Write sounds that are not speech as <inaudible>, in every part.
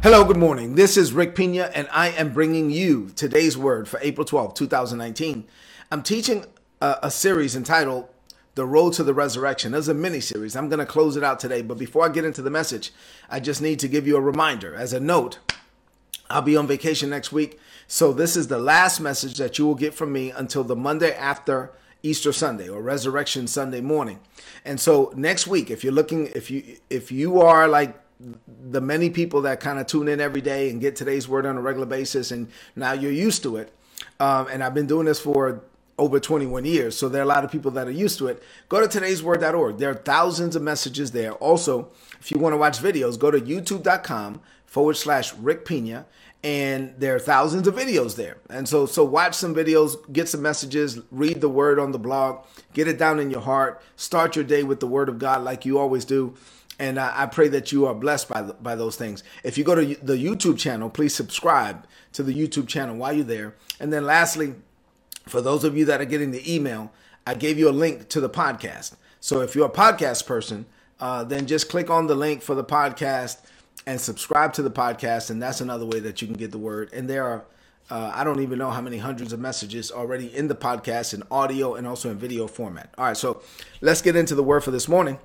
Hello, good morning. This is Rick Pina, and I am bringing you today's word for April 12, 2019. I'm teaching a, a series entitled The Road to the Resurrection. There's a mini series. I'm going to close it out today, but before I get into the message, I just need to give you a reminder. As a note, I'll be on vacation next week, so this is the last message that you will get from me until the Monday after Easter Sunday or Resurrection Sunday morning. And so next week, if you're looking, if you if you are like the many people that kind of tune in every day and get today's word on a regular basis, and now you're used to it. Um, and I've been doing this for over 21 years, so there are a lot of people that are used to it. Go to today'sword.org. There are thousands of messages there. Also, if you want to watch videos, go to youtube.com forward slash Rick Pina, and there are thousands of videos there. And so, so watch some videos, get some messages, read the word on the blog, get it down in your heart, start your day with the word of God like you always do and I, I pray that you are blessed by by those things. If you go to the YouTube channel, please subscribe to the YouTube channel while you're there. And then lastly, for those of you that are getting the email, I gave you a link to the podcast. So if you're a podcast person, uh, then just click on the link for the podcast and subscribe to the podcast, and that's another way that you can get the word. And there are uh, I don't even know how many hundreds of messages already in the podcast in audio and also in video format. All right, so let's get into the word for this morning.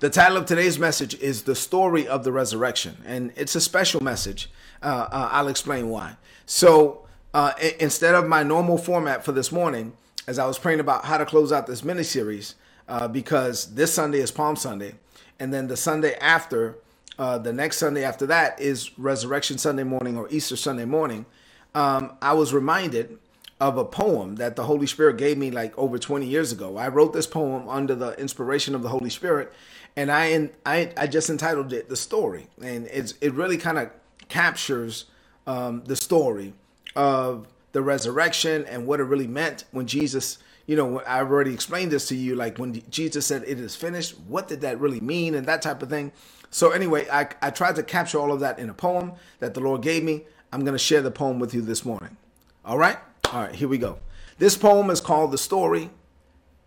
The title of today's message is The Story of the Resurrection, and it's a special message. Uh, uh, I'll explain why. So, uh, I- instead of my normal format for this morning, as I was praying about how to close out this mini series, uh, because this Sunday is Palm Sunday, and then the Sunday after, uh, the next Sunday after that is Resurrection Sunday morning or Easter Sunday morning, um, I was reminded of a poem that the Holy Spirit gave me like over 20 years ago. I wrote this poem under the inspiration of the Holy Spirit, and I I, I just entitled it "The Story," and it's it really kind of captures um, the story of the resurrection and what it really meant when Jesus. You know, I've already explained this to you. Like when Jesus said, "It is finished," what did that really mean, and that type of thing. So anyway, I, I tried to capture all of that in a poem that the Lord gave me. I'm going to share the poem with you this morning. All right? All right, here we go. This poem is called The Story,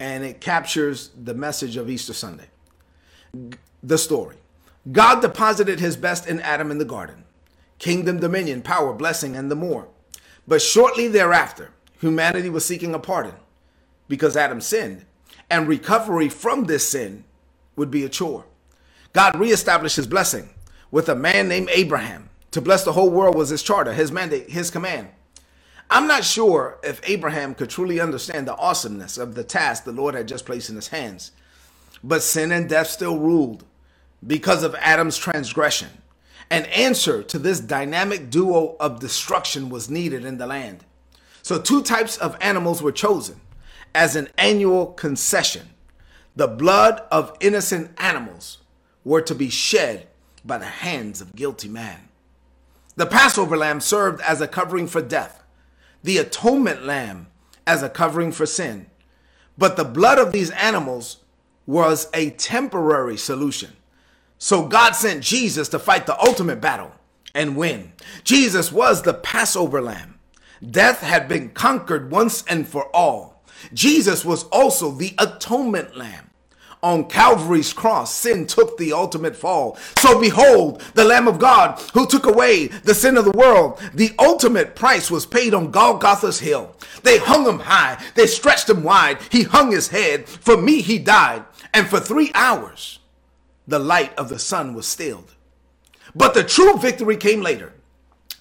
and it captures the message of Easter Sunday the story. God deposited his best in Adam in the garden kingdom, dominion, power, blessing, and the more. But shortly thereafter, humanity was seeking a pardon because Adam sinned, and recovery from this sin would be a chore. God reestablished his blessing with a man named Abraham. To bless the whole world was his charter, his mandate, his command. I'm not sure if Abraham could truly understand the awesomeness of the task the Lord had just placed in his hands. But sin and death still ruled because of Adam's transgression. An answer to this dynamic duo of destruction was needed in the land. So, two types of animals were chosen as an annual concession. The blood of innocent animals were to be shed by the hands of guilty man. The Passover lamb served as a covering for death, the atonement lamb as a covering for sin. But the blood of these animals was a temporary solution. So God sent Jesus to fight the ultimate battle and win. Jesus was the Passover lamb. Death had been conquered once and for all. Jesus was also the atonement lamb. On Calvary's cross, sin took the ultimate fall. So behold, the Lamb of God who took away the sin of the world. The ultimate price was paid on Golgotha's hill. They hung him high, they stretched him wide. He hung his head. For me, he died. And for three hours, the light of the sun was stilled. But the true victory came later.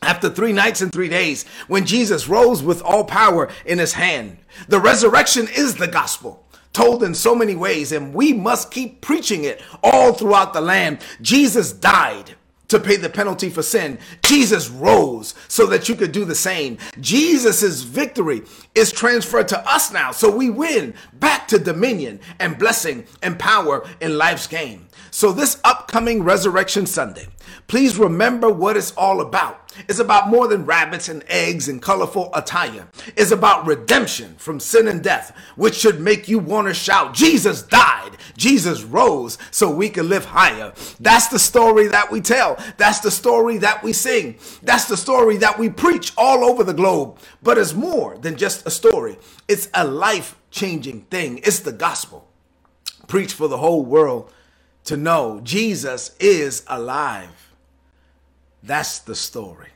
After three nights and three days, when Jesus rose with all power in his hand, the resurrection is the gospel told in so many ways, and we must keep preaching it all throughout the land. Jesus died to pay the penalty for sin. Jesus rose so that you could do the same. Jesus's victory is transferred to us now, so we win back to dominion and blessing and power in life's game. So this upcoming Resurrection Sunday, please remember what it's all about. It's about more than rabbits and eggs and colorful attire. It's about redemption from sin and death, which should make you want to shout, Jesus died, Jesus rose so we can live higher. That's the story that we tell. That's the story that we sing. That's the story that we preach all over the globe. But it's more than just a story, it's a life changing thing. It's the gospel. Preach for the whole world to know Jesus is alive. That's the story.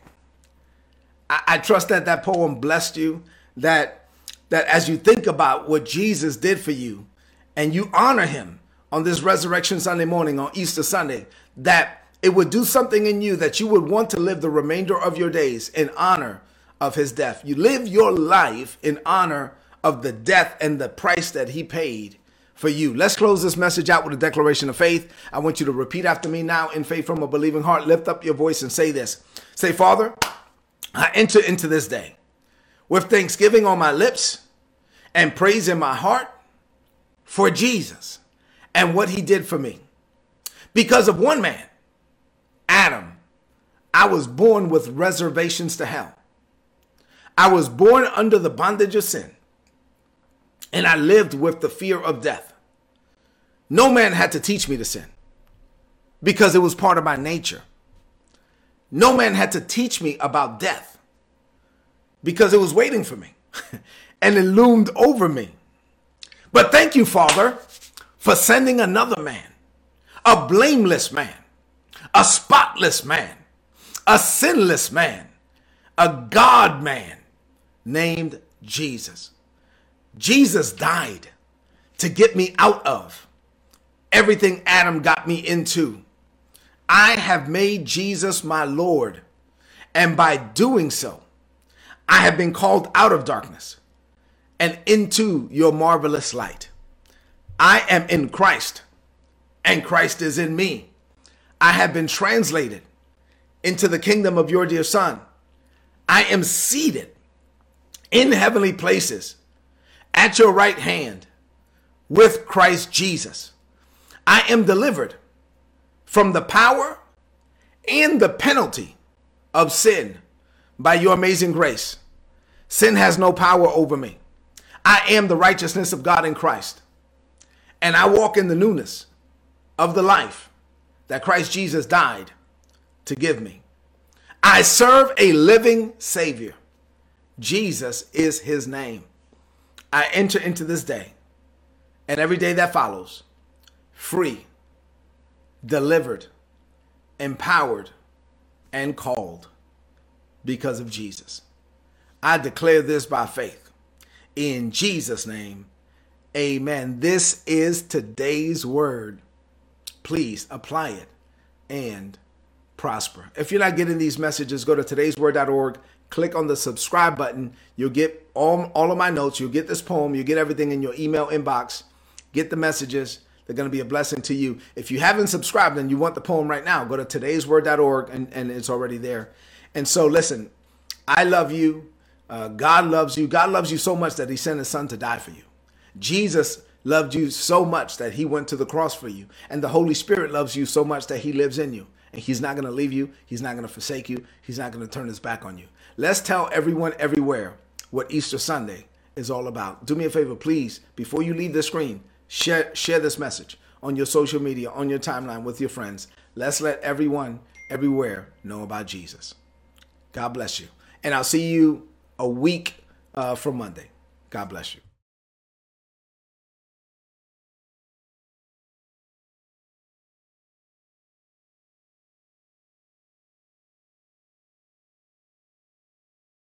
I, I trust that that poem blessed you. That that as you think about what Jesus did for you, and you honor Him on this Resurrection Sunday morning, on Easter Sunday, that it would do something in you that you would want to live the remainder of your days in honor of His death. You live your life in honor of the death and the price that He paid for you. Let's close this message out with a declaration of faith. I want you to repeat after me now in faith from a believing heart. Lift up your voice and say this. Say, Father, I enter into this day with thanksgiving on my lips and praise in my heart for Jesus and what he did for me. Because of one man, Adam, I was born with reservations to hell. I was born under the bondage of sin, and I lived with the fear of death. No man had to teach me to sin because it was part of my nature. No man had to teach me about death because it was waiting for me <laughs> and it loomed over me. But thank you, Father, for sending another man, a blameless man, a spotless man, a sinless man, a God man named Jesus. Jesus died to get me out of everything Adam got me into. I have made Jesus my Lord. And by doing so, I have been called out of darkness and into your marvelous light. I am in Christ, and Christ is in me. I have been translated into the kingdom of your dear Son. I am seated in heavenly places at your right hand with Christ Jesus. I am delivered from the power and the penalty of sin by your amazing grace. Sin has no power over me. I am the righteousness of God in Christ. And I walk in the newness of the life that Christ Jesus died to give me. I serve a living Savior. Jesus is his name. I enter into this day and every day that follows free, delivered, empowered, and called because of Jesus. I declare this by faith. In Jesus' name, amen. This is today's word. Please apply it and prosper. If you're not getting these messages, go to today'sword.org, click on the subscribe button. You'll get all, all of my notes. You'll get this poem. You'll get everything in your email inbox. Get the messages they're going to be a blessing to you. If you haven't subscribed and you want the poem right now, go to today'sword.org and, and it's already there. And so, listen, I love you. Uh, God loves you. God loves you so much that he sent his son to die for you. Jesus loved you so much that he went to the cross for you. And the Holy Spirit loves you so much that he lives in you. And he's not going to leave you. He's not going to forsake you. He's not going to turn his back on you. Let's tell everyone everywhere what Easter Sunday is all about. Do me a favor, please, before you leave the screen, Share, share this message on your social media, on your timeline with your friends. Let's let everyone everywhere know about Jesus. God bless you. And I'll see you a week uh, from Monday. God bless you.